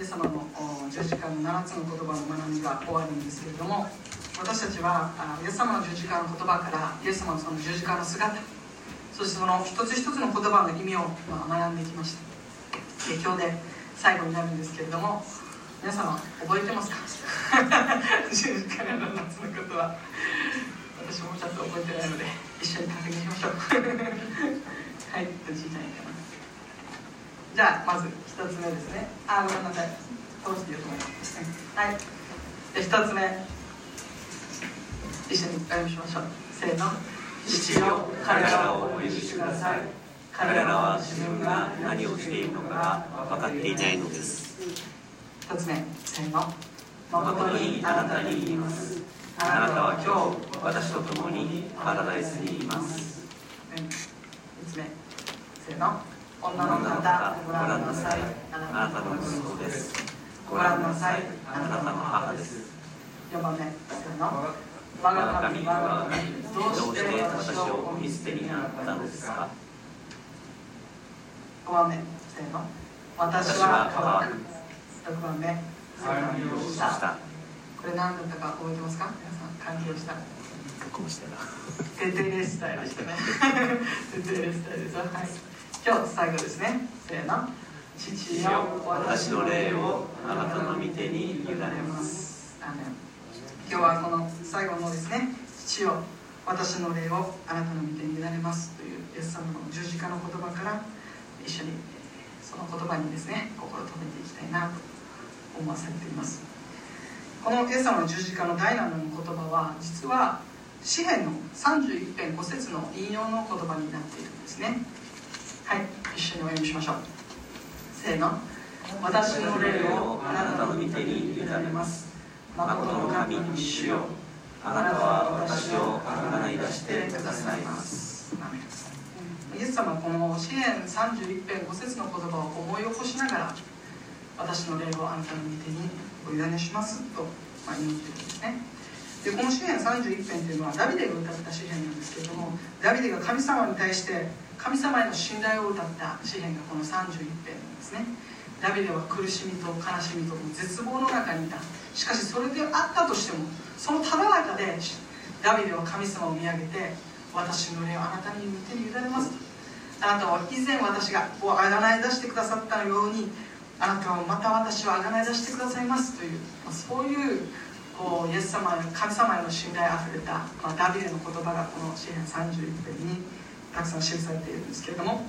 イエス様の十字架の7つの言葉の学びが終わるんですけれども私たちはイエス様の十字架の言葉からイエス様のその十字架の姿そしてその一つ一つの言葉の意味を学んできました。今日で最後になるんですけれども皆様覚えてますか？十字架の7つの言葉。私もちゃんと覚えてないので一緒に確認しましょう。はいおじいちゃんいいかなじゃあまず一つ目ですね。あごめんなさい。通してよと思いますはい。で一つ目。一緒にお読みしましょう。せーの。父よ彼らをお許しください。彼らは自分が何をしているのか分かっていないのです。一つ目。せーの。誠にあなたに言います。あなたは今日私と共にパラダイスにいます。三つ目。せーの女の方ご覧なさいあなたの息子です。ご覧なさいあなたの母です。4番目我が神我が神どうして私を見捨てにになったたのですすか？5番目私は乾く6番目関係をしたこれ何だったか覚えてますか？皆さん関係をした？こうしてな。テテレスタイルでしたね。テテレスタイルですはい今日最後ですね。せーの。父よ私の霊をあなたの御手に委ねます。今日はこの最後のですね。父よ私の霊をあなたの御手に委ねます。というイエス様の十字架の言葉から一緒にその言葉にですね心を止めていきたいなと思わされています。このイエス様の十字架の第7の言葉は実は詩篇の31編5節の引用の言葉になっているんですねはい一緒にお読みしましょう。せーの。私の霊をあなたの御手に委ねます。誠の神主よあなたは私を贖い出してくださいます。イエス様はこの詩篇31編5節の言葉を思い起こしながら私の霊をあなたの御手にお委ねしますと、まあ、祈っているんですね。でこの詩篇31編というのはダビデが歌った詩篇なんですけれどもダビデが神様に対して神様への信頼を歌った詩篇がこの31編なんですね。ダビデは苦しみと悲しみと絶望の中にいた。しかしそれであったとしてもそのただ中でダビデは神様を見上げて私の霊をあなたに手に委ねますと。あなたは以前私がこうあがない出してくださったようにあなたはまた私をあがない出してくださいますという、まそういうこうイエス様神様への信頼あふれた、まあ、ダビデの言葉がこの詩篇31編にたくさん記されているんですけれども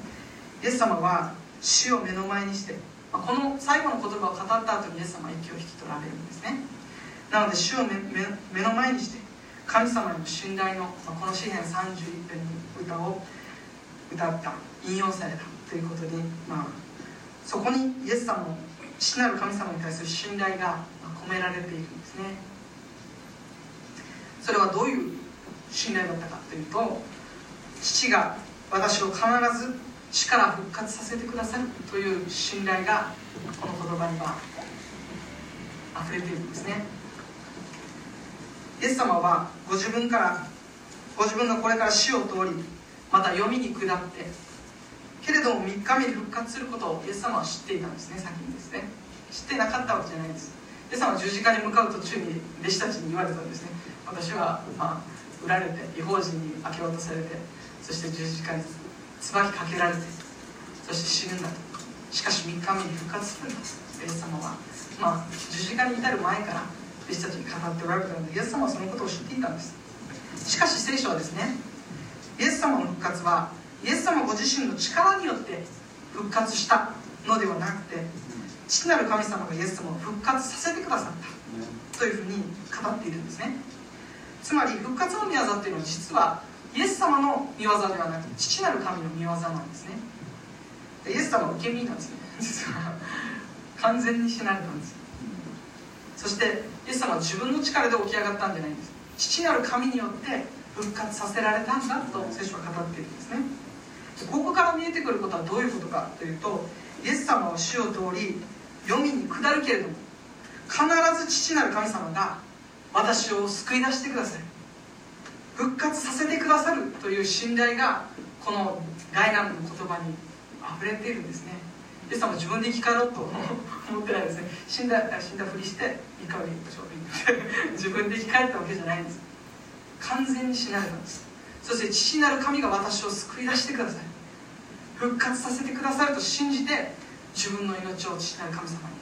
イエス様は死を目の前にして、まこの最後の言葉を語った後にイエス様は息を引き取られるんですね。なので死を目の前にして神様への信頼の、まこの詩篇31編の歌を歌った引用されたということに、まあ、そこにイエス様の父なる神様に対する信頼が込められているんですね。それはどういう信頼だったかというと父が私を必ず死から復活させてくださるという信頼がこの言葉には溢れているんですね。イエス様はご自分からご自分がこれから死を通りまた読みに下ってけれども3日目に復活することをイエス様は知っていたんですね。先にですね。知ってなかったわけじゃないです。イエス様は十字架に向かう途中に弟子たちに言われたんですね。私は、まあ、売られて違法人に明け渡されてそして十字架に椿かけられてそして死ぬんだ。しかし3日目に復活するんだとイエス様は、まあ、十字架に至る前から弟子たちに語っておられたのでイエス様はそのことを知っていたんです。しかし聖書はですねイエス様の復活はイエス様ご自身の力によって復活したのではなくて父なる神様がイエス様を復活させてくださった。というふうに語っているんですね。つまり復活の御業っていうのは実はイエス様の御業ではなく父なる神の御業なんですね。イエス様は受け身なんです。ね実は完全に死なれたんです。そしてイエス様は自分の力で起き上がったんじゃないんです。父なる神によって復活させられたんだと聖書は語っているんですね。ここから見えてくることはどういうことかというとイエス様は死を通り読みに下るけれども必ず父なる神様が私を救い出してくださる復活させてくださるという信頼がこのガイナムの言葉に溢れているんですね。イエス様自分で生き返ろうと思ってないですね。死んだ死んだふりして3日に自分で生き返ったわけじゃないんです。完全に死なれたんです。そして父なる神が私を救い出してください。復活させてくださると信じて自分の命を父なる神様に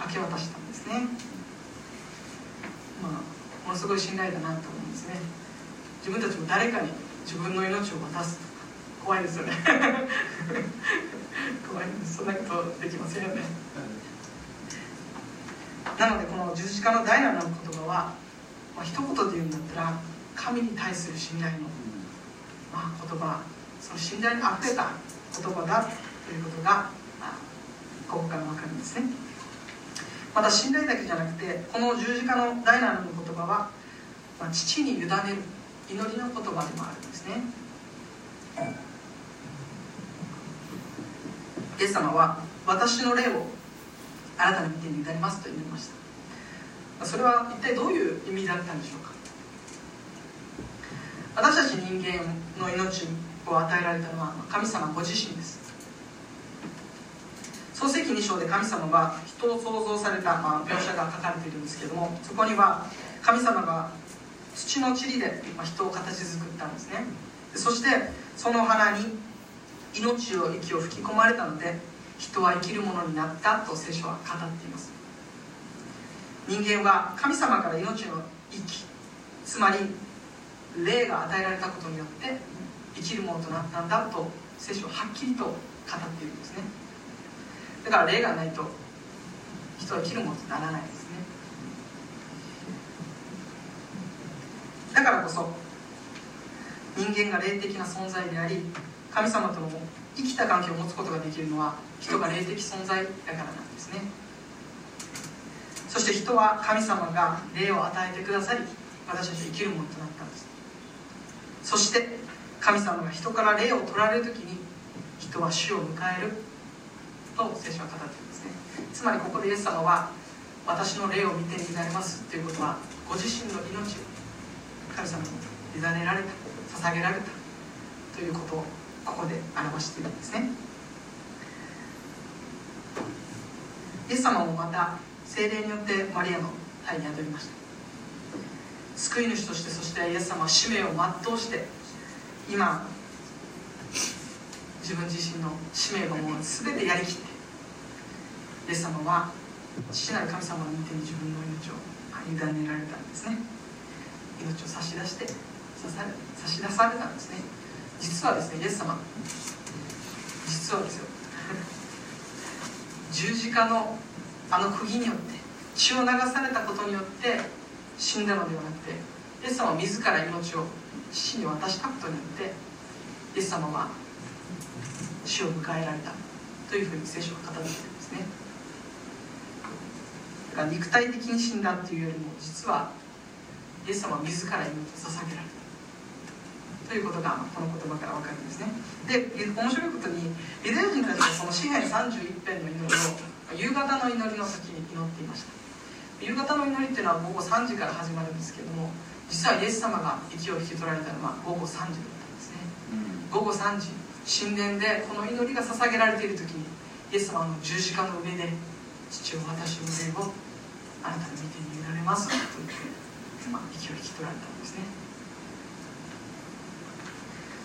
明け渡したんですね。まあものすごい信頼だなと思うんですね。自分たちも誰かに自分の命を渡す怖いですよね。怖いでそんなことできませんよね。なのでこの十字架のダイナの言葉は、まあ、一言で言うんだったら神に対する信頼の、まあ、言葉その信頼にあふれた言葉だということが、まあ、ここから分かるんですね。また信頼だけじゃなくてこの十字架のダイナの言葉は、まあ、父に委ねる。祈りの言葉でもあるんですね。イエス様は私の霊をあなたの御手に委ねますと言いました。それは一体どういう意味だったんでしょうか。私たち人間の命を与えられたのは神様ご自身です。創世記2章で神様が人を創造された、まあ、描写が書かれているんですけどもそこには神様が土の塵で、人を形作ったんですね。そしてその花に命を息を吹き込まれたので人は生きるものになったと聖書は語っています。人間は神様から命の息つまり霊が与えられたことによって生きるものとなったんだと聖書ははっきりと語っているんですね。だから霊がないと人は生きるものとならないですねだからこそ人間が霊的な存在であり神様との生きた関係を持つことができるのは人が霊的存在だからなんですね。そして人は神様が霊を与えてくださり私たちは生きるものとなったんです。そして神様が人から霊を取られる時に人は死を迎えると聖書は語っていますね。つまりここでイエス様は私の霊を見てに委ねますということはご自身の命を神様に委ねられた捧げられたということをここで表しているんですねイエス様もまた精霊によってマリアの体に宿りました救い主としてそしてイエス様は使命を全うして今自分自身の使命をもう全てやりきってイエス様は父なる神様の御手に自分の命を委ねられたんですね命を差し出して差し出されたんですね。実はですねイエス様実はですよ。十字架のあの釘によって血を流されたことによって死んだのではなくてイエス様は自ら命を父に渡したことによってイエス様は死を迎えられたというふうに聖書は語っているんですね。だから肉体的に死んだっていうよりも実はイエス様は自ら命を捧げられた。ということがこの言葉から分かるんですね。で面白いことにユダヤ人たちはこの詩篇31編の祈りを夕方の祈りの時に祈っていました。夕方の祈りっていうのは午後3時から始まるんですけども実はイエス様が息を引き取られたのは午後3時だったんですね、うん、午後3時神殿でこの祈りが捧げられている時にイエス様の十字架の上で父を私の霊をあなたの見てに委ねます。と言って、まあ、息を引き取られたんですね。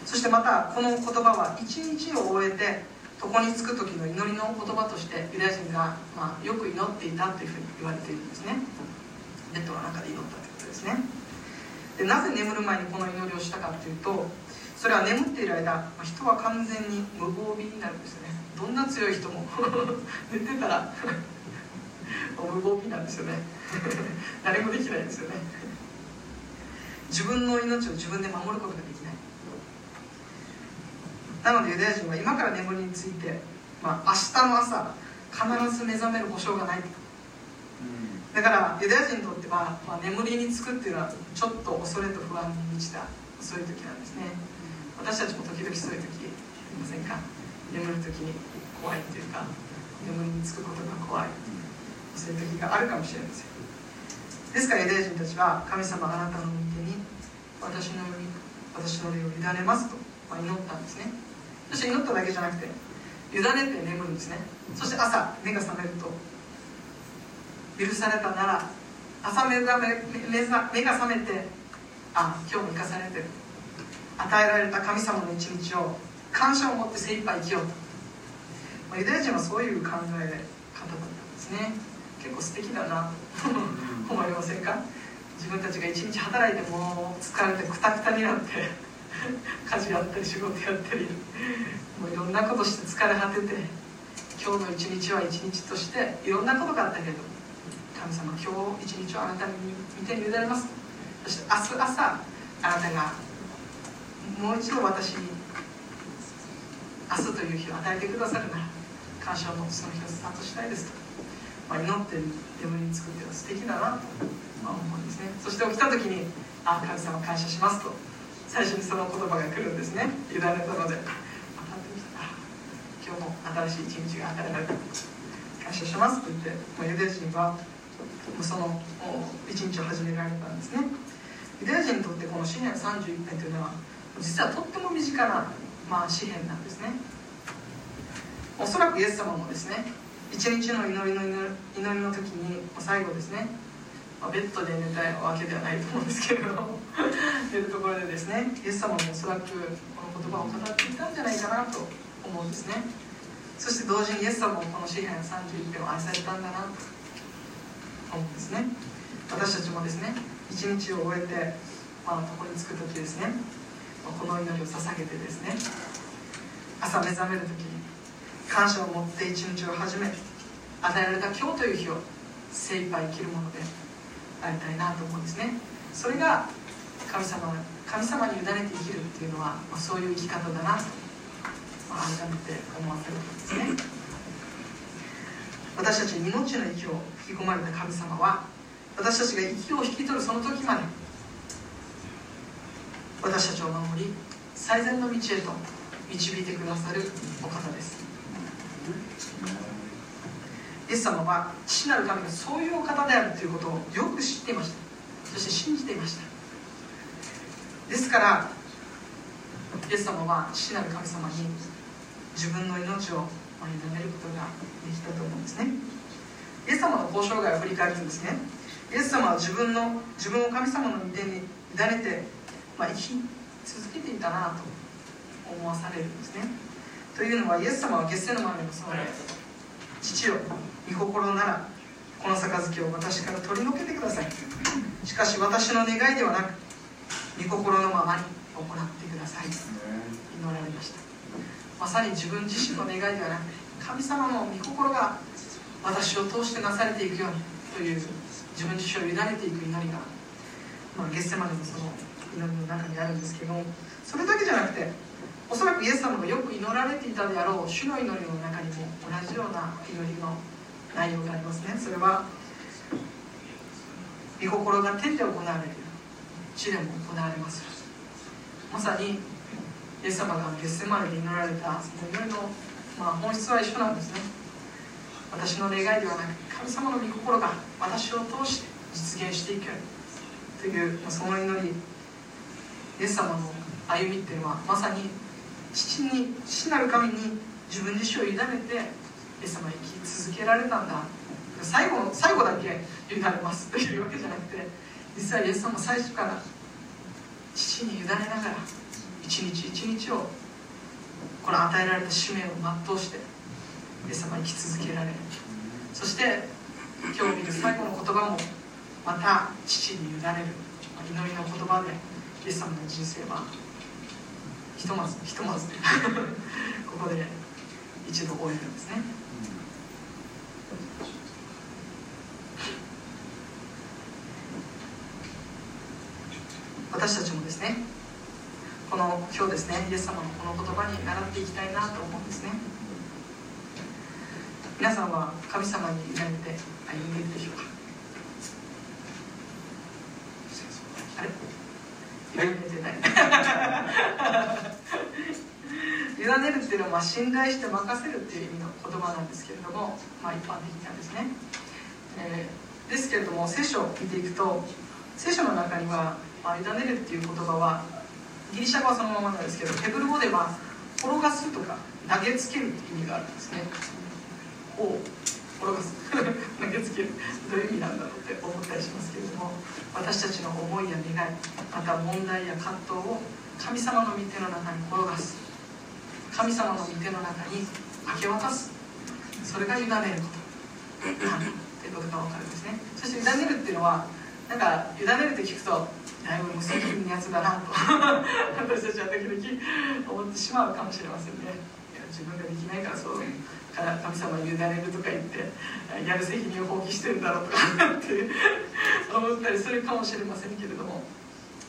そしてまたこの言葉は一日を終えて床につく時の祈りの言葉としてユダヤ人が、まあ、よく祈っていたというふうに言われているんですね。ベッドの中で祈ったということですね。でなぜ眠る前にこの祈りをしたかというとそれは眠っている間ま人は完全に無防備になるんですよね。どんな強い人も 寝てたら 無防備なんですよね。誰もできないですよね。自分の命を自分で守ることができない。なのでユダヤ人は今から眠りについて、まあ、明日の朝必ず目覚める保証がないだからユダヤ人にとっては、まあ、眠りにつくっていうのはちょっと恐れと不安に満ちたそういう時なんですね。私たちも時々そういう時ありませんか。眠る時に怖いっていうか眠りにつくことが怖い。そういう時があるかもしれません。ですからユダヤ人たちは神様あなたの私の私の霊を委ねますと、祈ったんですね。そして祈っただけじゃなくて委ねて眠るんですね。そして朝目が覚めると許されたなら朝目が目が覚めてあ今日も生かされてる。与えられた神様の一日を感謝を持って精一杯生きようと、まあ、ユダヤ人はそういう考え方だったんですね。結構素敵だなと思いませんか？自分たちが一日働いてもう疲れてくたくたになって 家事やったり仕事やったりもういろんなことして疲れ果てて今日の一日は一日としていろんなことがあったけど神様今日一日をあなたに見てに委ねます。そして明日朝あなたがもう一度私に明日という日を与えてくださるなら感謝をその日をスタートしたいですと、まあ、祈って眠りにつくっていうのは素敵だなと、まあ、思うんです。ねそして起きた時に「ああ神様感謝します」と最初にその言葉が来るんです。ね委ねたので今日も新しい一日が与えられた感謝します。と言って、まあ、ユダヤ人はその一日を始められたんです。ねユダヤ人にとってこの詩篇31編というのは実はとっても身近な、まあ、詩篇なんですねおそらくイエス様もです。ね一日の祈りの祈りの時に最後ですね、まあ、ベッドで寝たいわけではないと思うんですけれど寝るところでですねイエス様もおそらくこの言葉を語っていたんじゃないかなと思うんですね。そして同時にイエス様もこの詩篇31編を愛されたんだなと思うんですね。私たちもですね一日を終えて、まあ、ここに着く時ですね。この祈りを捧げてですね。朝目覚める時に感謝を持って一日を始め与えられた今日という日を精一杯生きるものでありたいなと思うんですね。それが神様神様に委ねて生きるっていうのは、まあ、そういう生き方だなと、まあ、改めて思わせるわけですね。私たちに命の息を吹き込まれた神様は私たちが息を引き取るその時まで私たちを守り最善の道へと導いてくださるお方です。イエス様は父なる神がそういうお方であるということをよく知っていました。そして信じていました。ですからイエス様は父なる神様に自分の命を委ねることができたと思うんですね。イエス様の交渉外を振り返るとですねイエス様は自分の自分を神様の御手に委ねて、まあ、生き続けていたなと思わされるんですね。というのはイエス様は月世の前のその父よ御心ならこの杯を私から取り除けてください。しかし私の願いではなく御心のままに行ってください。祈られました。まさに自分自身の願いではなく神様の御心が私を通してなされていくようにという自分自身を委ねていく祈りが、まあ、ゲッセマネのその祈りの中にあるんですけどもそれだけじゃなくておそらくイエス様がよく祈られていたであろう主の祈りの中にも同じような祈りの内容がありますね。それは御心が天で行われる地でも行われます。まさにイエス様がゲッセマネで祈られたその祈りの、まあ、本質は一緒なんですね。私の願いではなく神様の御心が私を通して実現していくという、まあ、その祈りイエス様の歩みっていうのはまさに父に父なる神に自分自身を委ねてイエス様生き続けられたんだ。最後の最後だけ委ねます。というわけじゃなくて実はイエス様最初から父に委ねながら一日一日をこの与えられた使命を全うしてイエス様生き続けられる。そして今日見る最後の言葉もまた父に委ねる。祈りの言葉でイエス様の人生はひとまずひとまずここで一度終えるんですね。私たちもですねこの今日ですねイエス様のこの言葉に習っていきたいなと思うんですね。皆さんは神様に委ねて歩んでいるでしょうかあれ委ねてない委ねるっていうのは信頼して任せるっていう意味の言葉なんですけれども、まあ、一般的なんですね、えー、ですけれども聖書を見ていくと聖書の中には、まあ、委ねるっていう言葉はギリシャ語はそのままなんですけどヘブル語では転がすとか投げつけるっていう意味があるんですね。を転がす。投げつけるどういう意味なんだろうって思ったりしますけれども私たちの思いや願いまた問題や葛藤を神様の御手の中に転がす。神様の御手の中に明け渡す。それが委ねること。ということが分かるんですね。そして委ねるっていうのはなんか委ねるって聞くとだいぶ無責任なやつだなと。私たちは時々思ってしまうかもしれませんね。自分ができないからそうから神様に委ねるとか言ってやる責任を放棄してるんだろうとかって思ったりするかもしれませんけれども。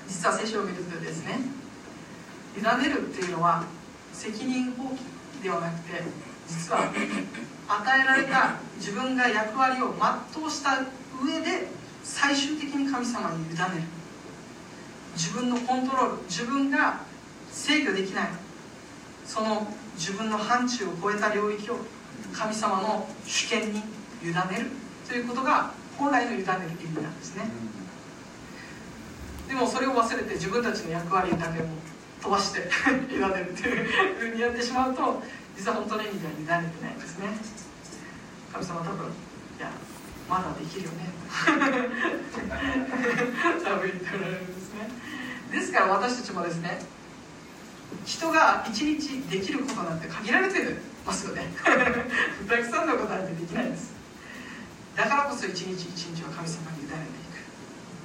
実は聖書を見るとですね委ねるっていうのは責任放棄ではなくて実は与えられた自分が役割を全うした上で最終的に神様に委ねる。自分のコントロール自分が制御できない。その自分の範疇を超えた領域を神様の主権に委ねる。ということが本来の委ねる意味なんですね。でもそれを忘れて自分たちの役割だけを飛ばして 委ねるというふうにやってしまうと実は本当の意味では委ねてないんですね。神様多分いやまだできるよね。多分言っておられるんですね。ですから私たちもですね人が一日できることなんて限られてますよね。たくさんのことなんてできないです。だからこそ一日一日は神様に委ねてい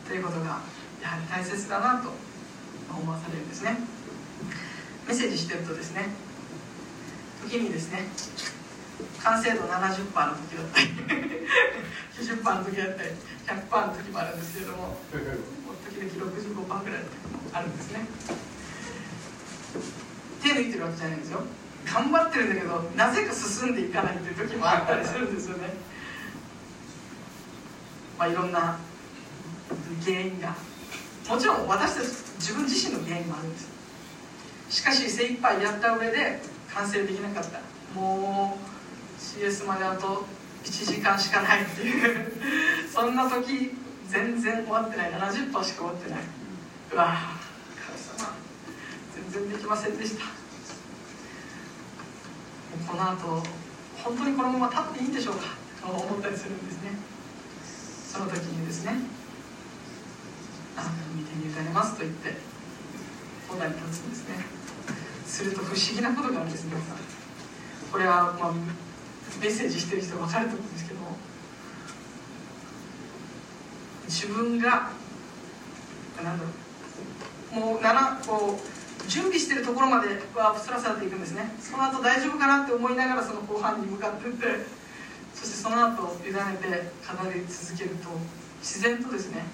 く。ということがやはり大切だなと思わされるんですねメッセージしてるとですね時にですね完成度70%の時だったり 90%の時だったり100%の時もあるんですけども時々65%ぐらいあるんですね。手抜いてるわけじゃないんですよ。頑張ってるんだけどなぜか進んでいかないっていう時もあったりするんですよね。まあいろんな原因が。もちろん私たち自分自身の原因もあるんです。しかし精一杯やった上で完成できなかった。もう CS まであと1時間しかないっていう。そんな時全然終わってない。70%しか終わってない。うわ神様全然できませんでした。この後本当にこのまま立っていいんでしょうか。と思ったりするんですね。その時にですねあなたに見てに委ねますと言って本題に立つんですね。すると不思議なことがあるんです皆さ。んこれは、まあ、メッセージしてる人分かると思うんですけど。自分が何だろうもう7こう準備してるところまではふつらされていくんですね。その後大丈夫かなって思いながらその後半に向かっていってそしてその後委ねて語り続けると自然とですね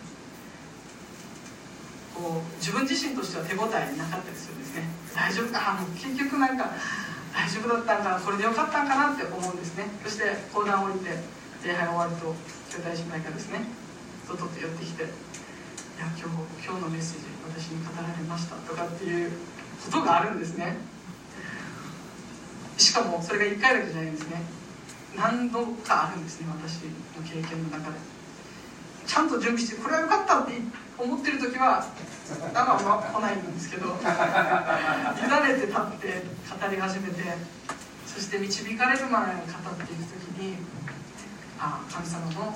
こう自分自身としては手応えなかったりするんですね。大丈夫か？も う結局なんか大丈夫だったんか？なこれでよかったんかなって思うんですね。そして講談を降りて礼拝終わると兄弟姉妹がですね。とっとと寄ってきて「いや今日今日のメッセージ私に語られました」とかっていうことがあるんですね。しかもそれが1回だけじゃないんですね。何度かあるんですね私の経験の中で。ちゃんと準備してこれはよかったって思ってる時はあんま来ないんですけど委ねて立って語り始めてそして導かれるまで語っていく時にああ神様の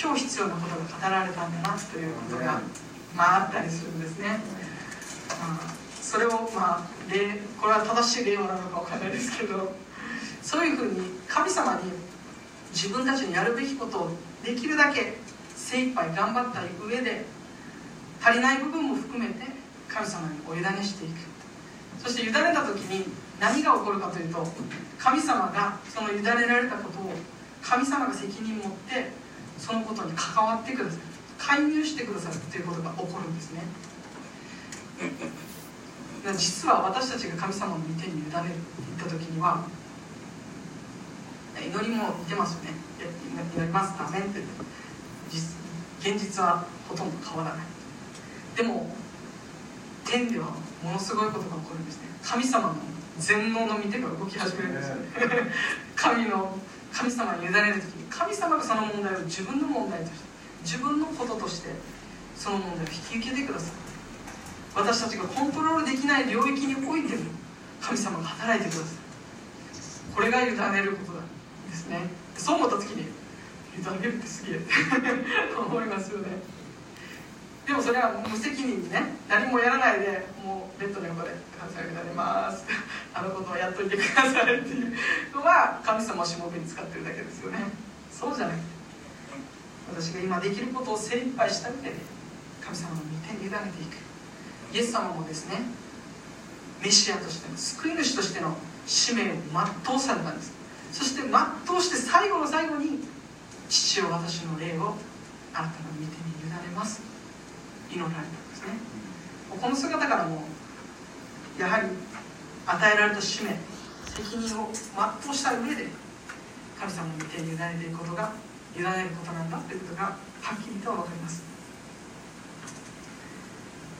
今日必要なことが語られたんだなということが、まあ、あったりするんですね、あ、それをまあ例これは正しい例話なのかわからないですけどそういうふうに神様に自分たちにやるべきことをできるだけ精一杯頑張った上で足りない部分も含めて神様にお委ねしていく。そして委ねた時に何が起こるかというと神様がその委ねられたことを神様が責任を持ってそのことに関わってくださる介入してくださるということが起こるんですね。実は私たちが神様の御手に委ねるって言った時には祈りも出ますよね。祈ります。アメンって。現実はほとんど変わらない。でも天ではものすごいことが起こるんですね。神様の全能の御手が動き始めるんですよ。ね 神の神様に委ねる時に神様がその問題を自分の問題として自分のこととしてその問題を引き受けてください。私たちがコントロールできない領域においても神様が働いてください。これが委ねることだ。ですね。そう思った時に委ねるってすげえ思いますよね。でもそれは無責任にね何もやらないでもうベッドの横で「神様委ねます」あのことをやっといてくださいっていうのは神様をしもべに使ってるだけですよね。そうじゃなくて私が今できることを精一杯した上で神様の御手に委ねていく。イエス様もですねメシアとしての救い主としての使命を全うされたんです。そして全うして最後の最後に父を私の霊をあなたの御手に委ねます。祈られたんですね。この姿からもやはり与えられた使命責任を全うした上で神様の御手に委ねていくことが委ねることなんだということがはっきりと分かります。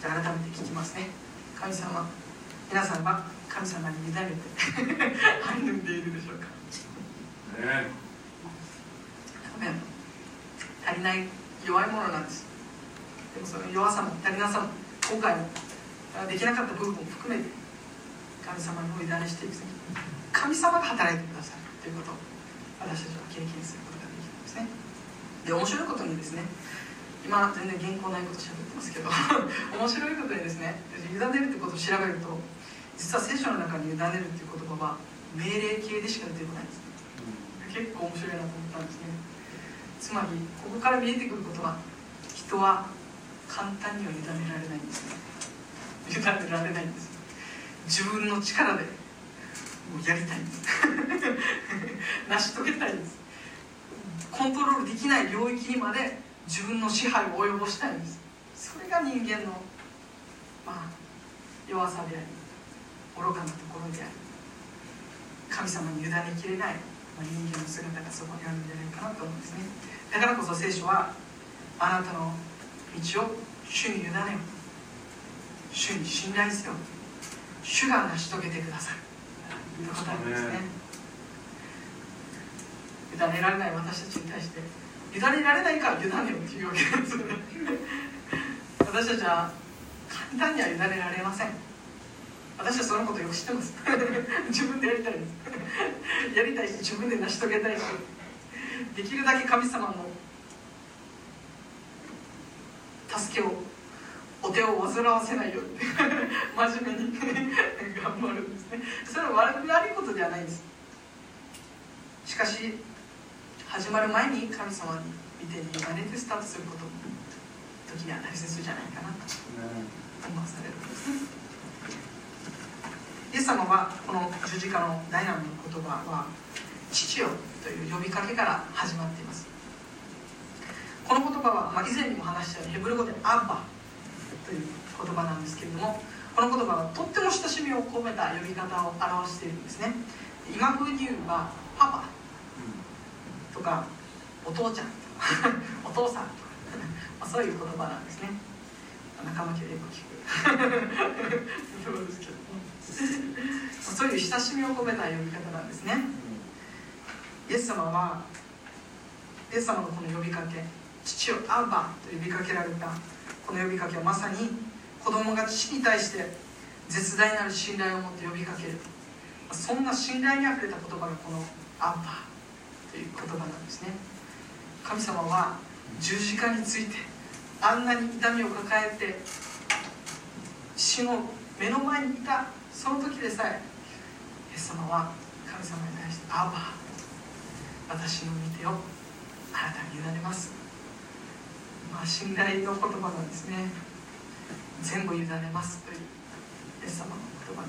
じゃあ改めて聞きますね。神様皆さんは神様に委ねて 歩んでいるでしょうか、ね、足りない弱いものなんです。でもその弱さも足りなさも今回もできなかった部分も含めて神様にお委ねしていく神様が働いてくださるということを私たちは経験することができるんですね。で面白いことにですね今全然原稿ないこと喋ってますけど 面白いことにですね委ねるってことを調べると実は聖書の中に委ねるっていう言葉は命令形でしか出てこないんです。ね、結構面白いなと思ったんですねつまりここから見えてくることは人は簡単には委ねられないんです委ねられないんです。自分の力でもうやりたいんです。成し遂げたいんです。コントロールできない領域にまで自分の支配を及ぼしたいんです。それが人間の、まあ、弱さであり愚かなところであり神様に委ねきれない、人間の姿がそこにあるんじゃないかなと思うんですね。だからこそ聖書はあなたの道を主に委ねよ主に信頼せよ主が成し遂げてくださいということなんですね。委ねられない私たちに対して委ねられないから委ねよっていうわけです私たちは簡単には委ねられません。私はそのことよく知ってます。自分でやりたいです。やりたいし自分で成し遂げたいし。できるだけ神様の助けをお手を煩わせないように真面目に頑張るんですねそれは悪いことではないんです。しかし始まる前に神様に見てに言われてスタートすることも時には大切じゃないかなと思わされるんです。ねイエス様はこの十字架のダイナミの言葉は「父よ」という呼びかけから始まっています。この言葉は、以前にも話したヘブル語で「アッバ」という言葉なんですけれどもこの言葉はとっても親しみを込めた呼び方を表しているんですね。今風に言えば「パパ」とかお父ちゃんとか お父さんとかまあそういう言葉なんですね。仲間家でよく聞く。そうですけどそういう親しみを込めた呼び方なんですね。イエス様はイエス様のこの呼びかけ父をアンバと呼びかけられたこの呼びかけはまさに子供が父に対して絶大なる信頼を持って呼びかける。そんな信頼にあふれた言葉がこのアンバという言葉なんですね。神様は十字架についてあんなに痛みを抱えて死の目の前にいたその時でさえイエス様は神様に対して「アバ私の御手をあなたに委ねます」まあ信頼の言葉なんですね。全部委ねますというイエス様の言葉が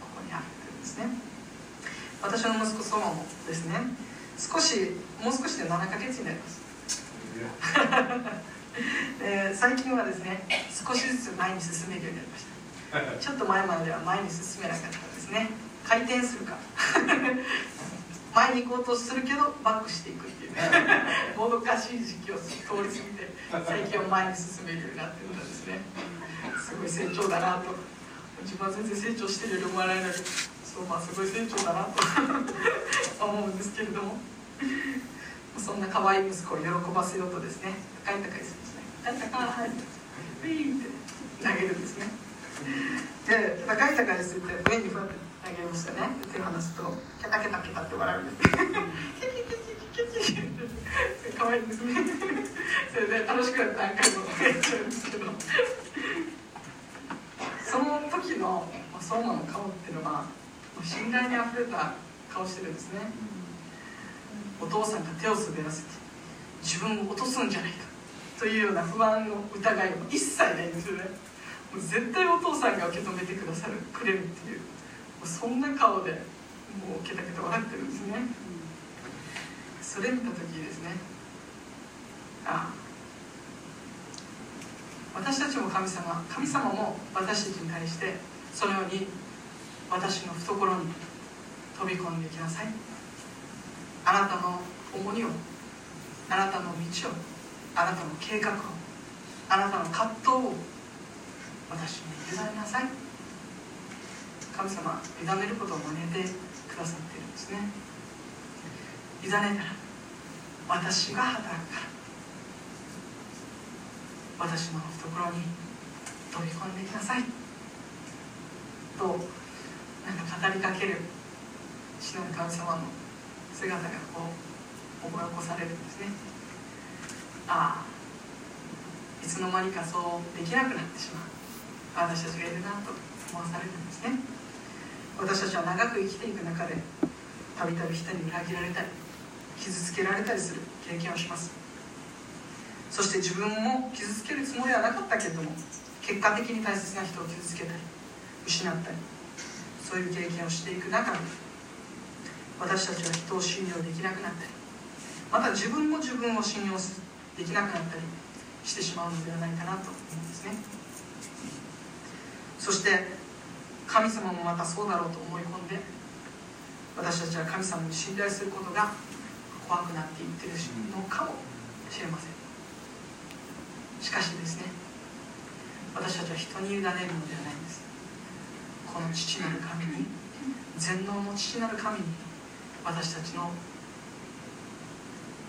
ここにあるというんですね。私の息子ソロもですね。少しもう少しで7ヶ月になります。で最近はですね少しずつ前に進めるようになりました。ちょっと前までは前に進めなかったですね。回転するか前に行こうとするけどバックしていくっていう。ね もどかしい時期を通り過ぎて最近は前に進めるようになってるんですね。すごい成長だなと。自分は全然成長してるように思わない。のにそうまあすごい成長だなと。思うんですけれども。そんな可愛い息子を喜ばせようとですね。高い高いするんですね。高い。高いウィーンって投げるんですねで高い高いするって上にふわって。投あげましたね。っていう話とケタケタケタって笑うんですねキケケケケケケって可愛いんですねそれで楽しく何回もやっちゃうんですけどその時の相馬の顔っていうのは信頼にあふれた顔してるんですね、お父さんが手を滑らせて自分を落とすんじゃないかというような不安の疑いも一切ないんですよねもう絶対お父さんが受け止めてくださるくれるっていうそんな顔でもうケタケタ笑ってるんですね。それ見た時ですね。あ私たちも神様神様も私たちに対してそのように私の懐に飛び込んでいきなさい。あなたの重荷をあなたの道をあなたの計画をあなたの葛藤を私に委ねなさい。神様委ねることを招いてくださっているんですね。委ねたら私が働くから。私の懐に飛び込んできなさい。となんか語りかける主の神様の姿がこう思い起こされるんですね。ああいつの間にかそうできなくなってしまう。私たちがいるなと思わされるんですね。私たちは長く生きていく中でたびたび人に裏切られたり傷つけられたりする経験をします。そして自分も傷つけるつもりはなかったけれども結果的に大切な人を傷つけたり失ったりそういう経験をしていく中で私たちは人を信用できなくなったりまた自分も自分を信用できなくなったりしてしまうのではないかなと思うんですね。そして神様もまたそうだろうと思い込んで私たちは神様に信頼することが怖くなっていってるのかもしれません。しかしですね私たちは人に委ねるのではないんです。この父なる神に全能の父なる神に私たちの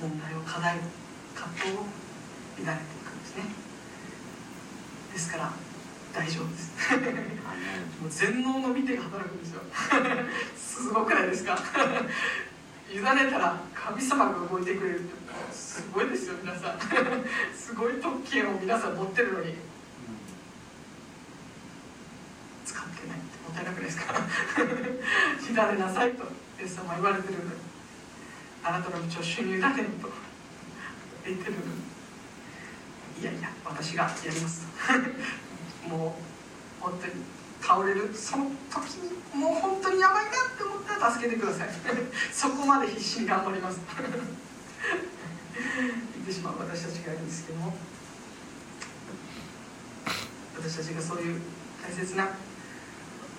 問題を課題を葛藤を委ねていくんですね。ですから大丈夫です。もう全能の見てが働くんですよ。すごくないですか？委ねたら神様が動いてくれるってすごいですよ皆さん。すごい特権を皆さん持ってるのに。使ってないってもったいなくないですか？委ねなさいとイエス様は言われてるのにあなたの道を主に委ねると言ってるのにいやいや私がやりますもう本当に倒れるその時にもう本当にやばいなって思ったら助けてください。そこまで必死に頑張ります。言ってしまう私たちがいるんですけども。私たちがそういう大切な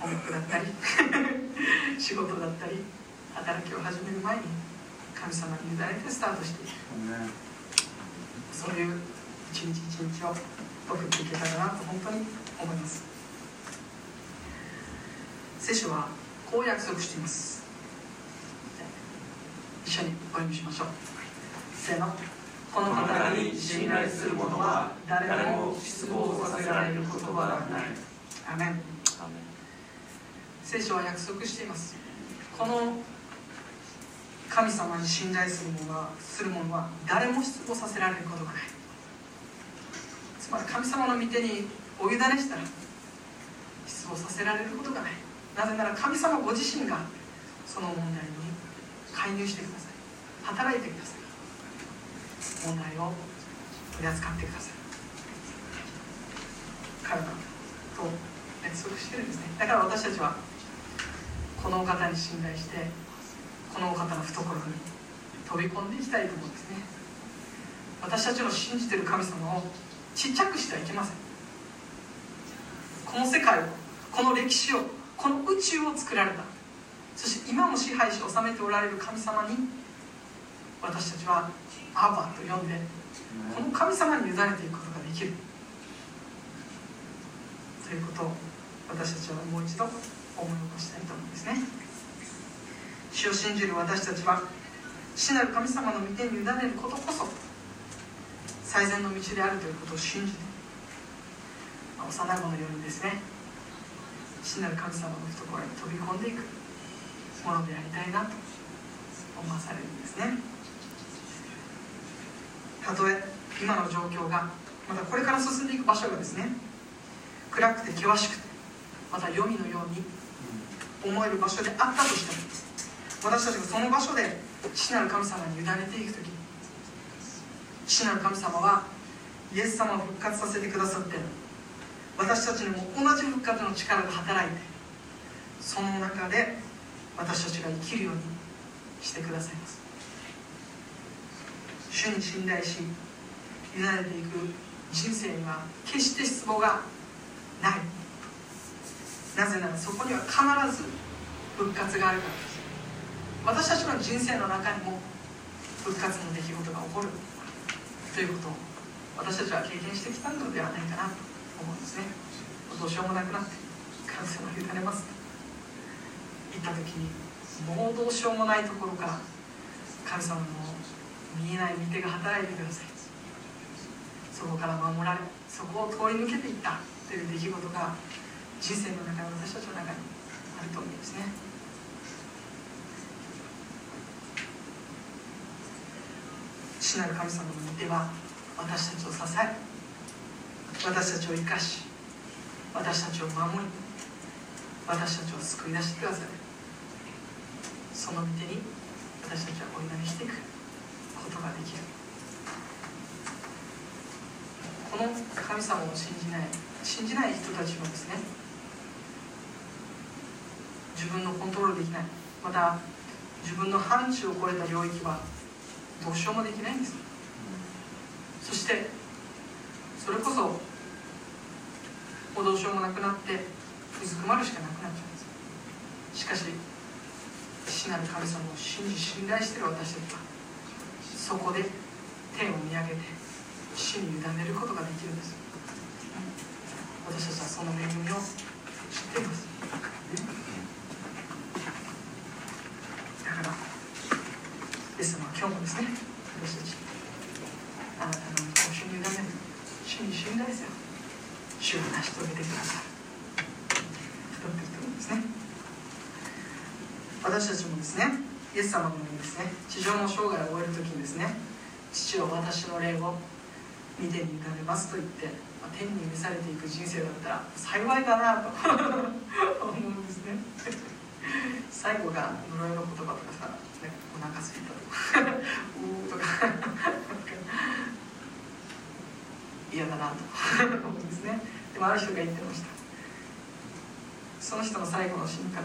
音楽だったり 仕事だったり働きを始める前に神様に委ねてスタートしていくそういう一日一日を送っていけたらなと本当に思います。聖書はこう約束しています。一緒にお読みしましょう。せーの。この方に信頼する者は誰も失望させられることはない。アメン。聖書は約束しています。この神様に信頼する者はする者は誰も失望させられることがない。つまり神様の御手にお委ねしたら失望させられることがない。なぜなら神様ご自身がその問題に介入してください。働いてください。問題を取り扱ってください。彼らと約束してるんですね。だから私たちはこのお方に信頼してこのお方の懐に飛び込んでいきたいと思うんですね。私たちの信じてる神様をちっちゃくしてはいけません。この世界をこの歴史をこの宇宙を作られた。そして今も支配し治めておられる神様に私たちはアバと呼んでこの神様に委ねていくことができる。ということを私たちはもう一度思い起こしたいと思うんですね。主を信じる私たちは死なる神様の御手に委ねることこそ最善の道であるということを信じて幼子のようにですね父なる神様の懐に飛び込んでいくものでありたいなと思わされるんですね。たとえ今の状況がまたこれから進んでいく場所がですね暗くて険しくてまた黄泉のように思える場所であったとしても私たちがその場所で父なる神様に委ねていく時父なる神様はイエス様を復活させてくださって私たちにも同じ復活の力が働いてその中で私たちが生きるようにしてくださいます。主に信頼し委ねていく人生には決して失望がない。なぜならそこには必ず復活があるからです。私たちの人生の中にも復活の出来事が起こる。ということを私たちは経験してきたのではないかなと思うんですね。どうしようもなくなって感染を委ねます行った時にもうどうしようもないところから神様の見えない御手が働いてください。そこから守られそこを通り抜けていったという出来事が人生の中私たちの中にあると思うんですね。父なる神様の手は私たちを支え私たちを生かし私たちを守り私たちを救い出してくださる。その御手に私たちはお祈りしていくことができる。この神様を信じない信じない人たちもですね自分のコントロールできないまた自分の範疇を超えた領域はどうしようもできないんです。そしてそれこそもうどうしようもなくなってうずくまるしかなくなっちゃうんです。しかし父なる神様を信じ信頼してる私たちはそこで天を見上げて主に委ねることができるんです。私たちはその恵みを知っていますだからイエス様は今日もですね私たちあなたの道を主に委ねる主に信頼せよ主を成し遂げてくださる。とってると思うんですね。私たちもですねイエス様のようにですね地上の生涯を終える時にですね父を私の霊を見てに委ねますと言って、まあ、天に召されていく人生だったら幸いかなと。思うんですね。最後が呪いの言葉とかさ、お腹すいたとか う ーとか。嫌だなと思うんですね。でもある人が言ってました。その人の最後の死に方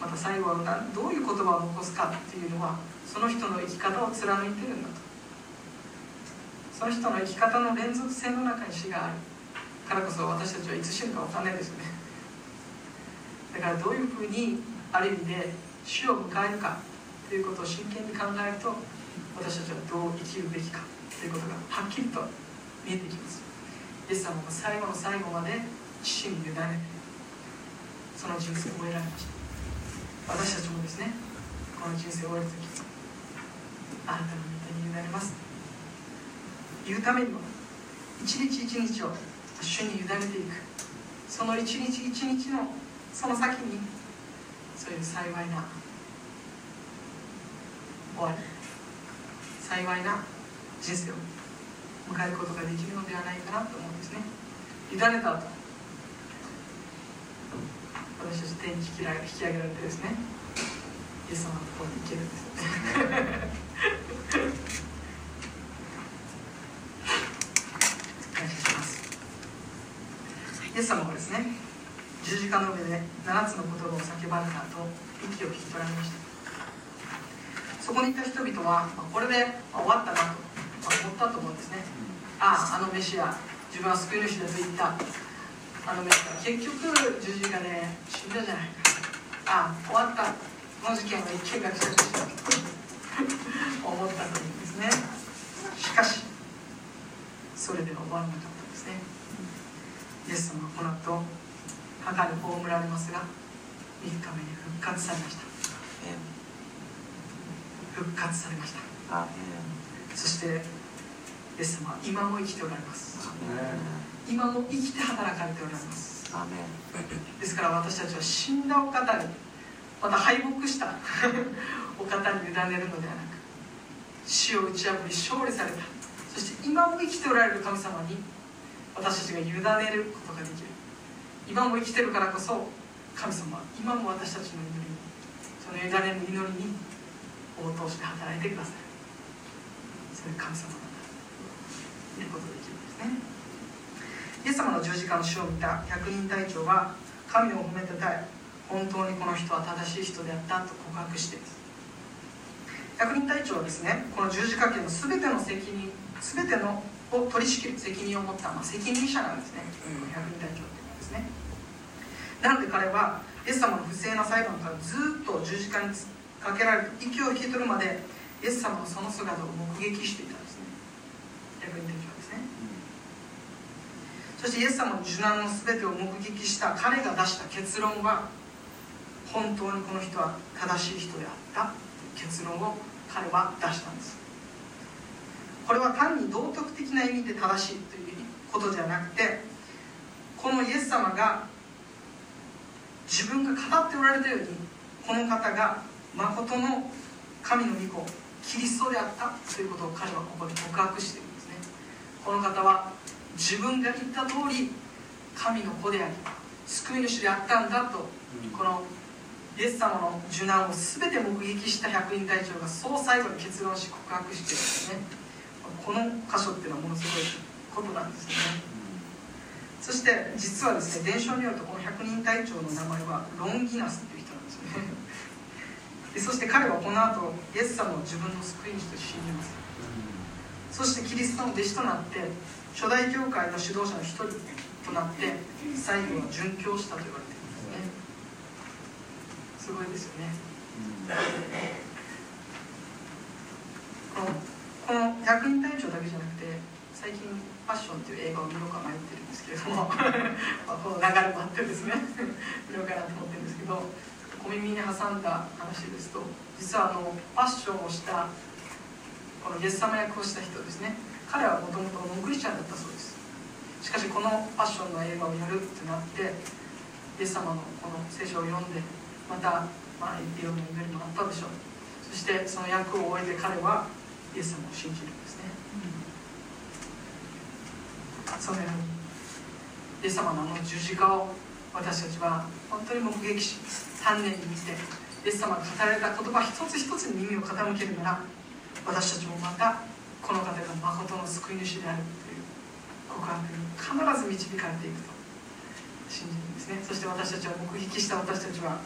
また最後はどういう言葉を残すかっていうのはその人の生き方を貫いてるんだと。その人の生き方の連続性の中に死がある。からこそ私たちはいつ死ぬか分かんないですよね。だからどういうふうにある意味で死を迎えるか。ということを真剣に考えると私たちはどう生きるべきかということがはっきりと見えてきます。イエス様が最後の最後まで父に委ねてその人生を終えられました。私たちもですねこの人生を終える時あなたの御手に委ねます。言うためにも一日一日を主に委ねていく。その一日一日のその先にそういう幸いな終わり幸いな人生を迎えることができるのではないかなと思うんですね。委ねた後私たち天に引き上げ引き上げられてですねイエス様のところに行けるんです。感謝します。イエス様はですね十字架の上で7つの言葉を叫ばれた後息を引き取られました。そこにいた人々は、まあ、これで、まあ、終わったなと、まあ、思ったと思うんですね。あああのメシア自分は救い主だと言った。あのメシア結局十字架で死んだじゃないか。ああ終わった。この事件は一見学者として思ったというんですね。しかしそれでは終わらなかったんですね。イエス様はこの後墓に葬られますが3日目に復活されました復活されました。そしてイエス様は今も生きておられます。今も生きて働かれておられます。ですから私たちは死んだお方にまた敗北した お方に委ねるのではなく死を打ち破り勝利された。そして今も生きておられる神様に私たちが委ねることができる。今も生きてるからこそ神様は今も私たちの祈りにその委ねる祈りに応答して働いてください。う神様だということができるんですね。イエス様の十字架の死を見た百人隊長は神を褒めたたえ本当にこの人は正しい人であったと告白しています。百人隊長はですねこの十字架家の全ての責任全てのを取り仕切る責任を持った、まあ、責任者なんですね、百人隊長っていうのはですね。なので彼はイエス様の不正な裁判からずっと十字架にかけられて息を引き取るまでイエス様のその姿を目撃していたんですね。百人隊長はですね、そしてイエス様の受難の全てを目撃した彼が出した結論は本当にこの人は正しい人であった結論を彼は出したんです。これは単に道徳的な意味で正しいということじゃなくてこのイエス様が自分が語っておられたようにこの方が誠の神の御子キリストであったということを彼はここで告白しているんですね。この方は自分が言った通り神の子であり救い主であったんだとこのイエス様の受難を全て目撃した百人隊長がそう最後に結論し告白しているんですね。この箇所っていうのはものすごいことなんですよね。そして実はですね伝承によるとこの百人隊長の名前はロンギナスっていう人なんですよねでそして彼はこの後イエス様を自分の救い主と信じます。そしてキリストの弟子となって初代教会の指導者の一人となって最後は殉教したと言われていますね。すごいですよね、このこの百人隊長だけじゃなくて最近「ファッション」っていう映画を見ようか迷ってるんですけれども この流れもあってですね見ようかなと思ってるんですけど小耳に挟んだ話ですと実はあのファッションをしたこのイエス様役をした人ですね。彼はもともとノンクリスチャンだったそうです。しかしこのファッションの映画をやるってなってイエス様のこの聖書を読んでまた、まあ、言ってような祈りもあったでしょう。そしてその役を終えて彼はイエス様を信じるんですね、うん、そのようにイエス様のあの十字架を私たちは本当に目撃し丹念に見てイエス様が語られた言葉一つ一つに耳を傾けるなら私たちもまたこの方が誠の救い主であるという告白に必ず導かれていくと信じるんですね。そして私たちは目撃した私たちは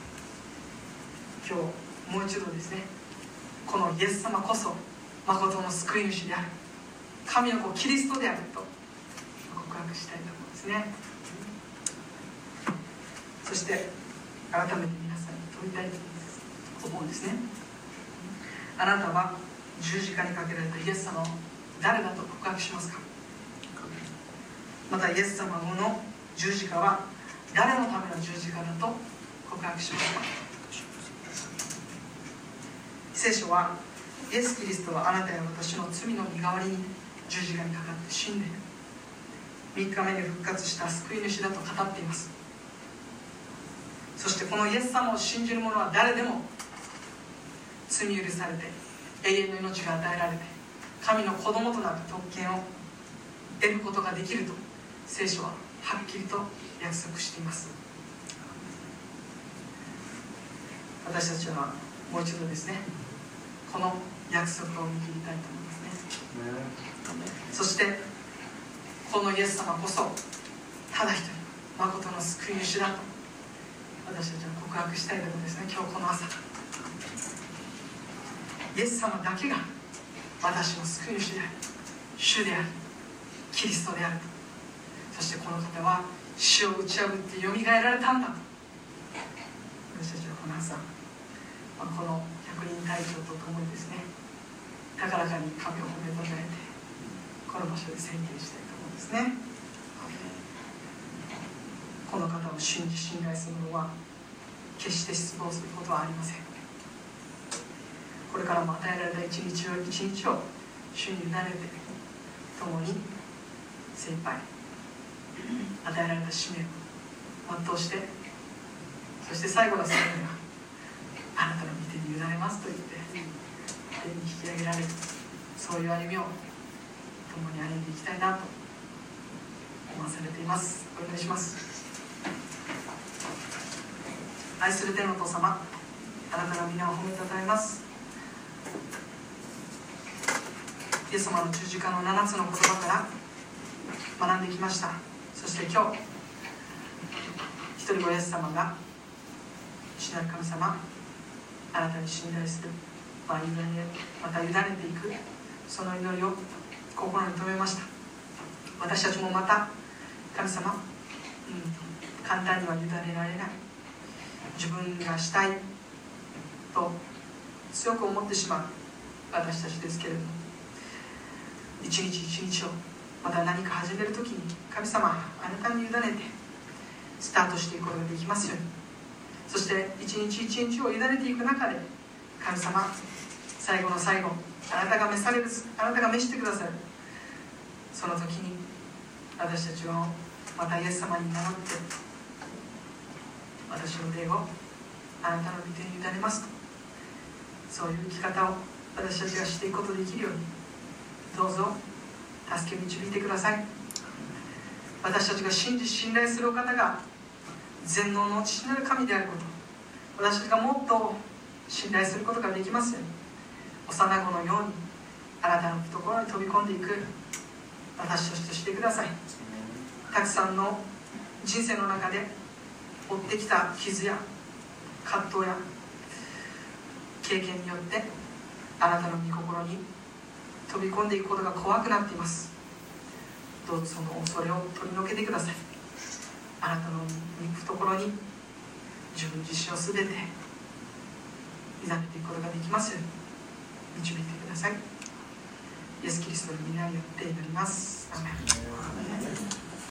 今日もう一度ですねこのイエス様こそ誠の救い主である。神の子キリストであると告白したいと思うんですね。そして改めて皆さんに問いたいと思うんですね。あなたは十字架にかけられたイエス様を誰だと告白しますか？またイエス様の十字架は誰のための十字架だと告白しますか？聖書はイエス・キリストはあなたや私の罪の身代わりに十字架にかかって死んでいる3日目に復活した救い主だと語っています。そしてこのイエス様を信じる者は誰でも罪許されて永遠の命が与えられて神の子供となる特権を得ることができると聖書ははっきりと約束しています。私たちはもう一度ですねこの約束を見切りたいと思いますね、そしてこのイエス様こそただ一人誠の救い主だと私たちは告白したいと思うんですね。今日この朝イエス様だけが私の救い主である。主である。キリストである。そしてこの方は死を打ち破ってよみがえられたんだ。私たちはこの朝、まあ、この百人隊長と共にですね高らかに神を褒めたたえてこの場所で宣言したいと思うんですね。この方を信じ信頼するのは決して失望することはありません。これからも与えられた一日を一日を主に委ねて共に精一杯与えられた使命を全うしてそして最後の最後にはあなたの御手に委ねますと言って天に引き上げられるそういう歩みを共に歩んでいきたいなと思わされています。お願いします。愛する天のお父様あなたの皆を褒めたたえます。イエス様の十字架の7つの言葉から学んできました。そして今日一人子イエス様が父なる神様あなたに信頼する、まあ、委ねまた委ねていくその祈りを心に留めました。私たちもまた神様、うん、簡単には委ねられない。自分がしたいと強く思ってしまう私たちですけれども一日一日をまた何か始める時に神様あなたに委ねてスタートしていくことができますように。そして一日一日を委ねていく中で神様最後の最後あなたが召されるあなたが召してくださる。その時に私たちをまたイエス様に名乗って私の霊をあなたの御手に委ねますと。そういう生き方を私たちがしていくことができるようにどうぞ助け導いてください。私たちが信じ信頼するお方が全能の父なる神であること私たちがもっと信頼することができますように幼子のようにあなたの懐に飛び込んでいく私としてしてください。たくさんの人生の中で負ってきた傷や葛藤や経験によってあなたの御心に飛び込んでいくことが怖くなっています。どうぞその恐れを取り除けてください。あなたの懐に自分自身を全て委ねていくことができますように導いてください。イエス・キリストの皆によって祈ります。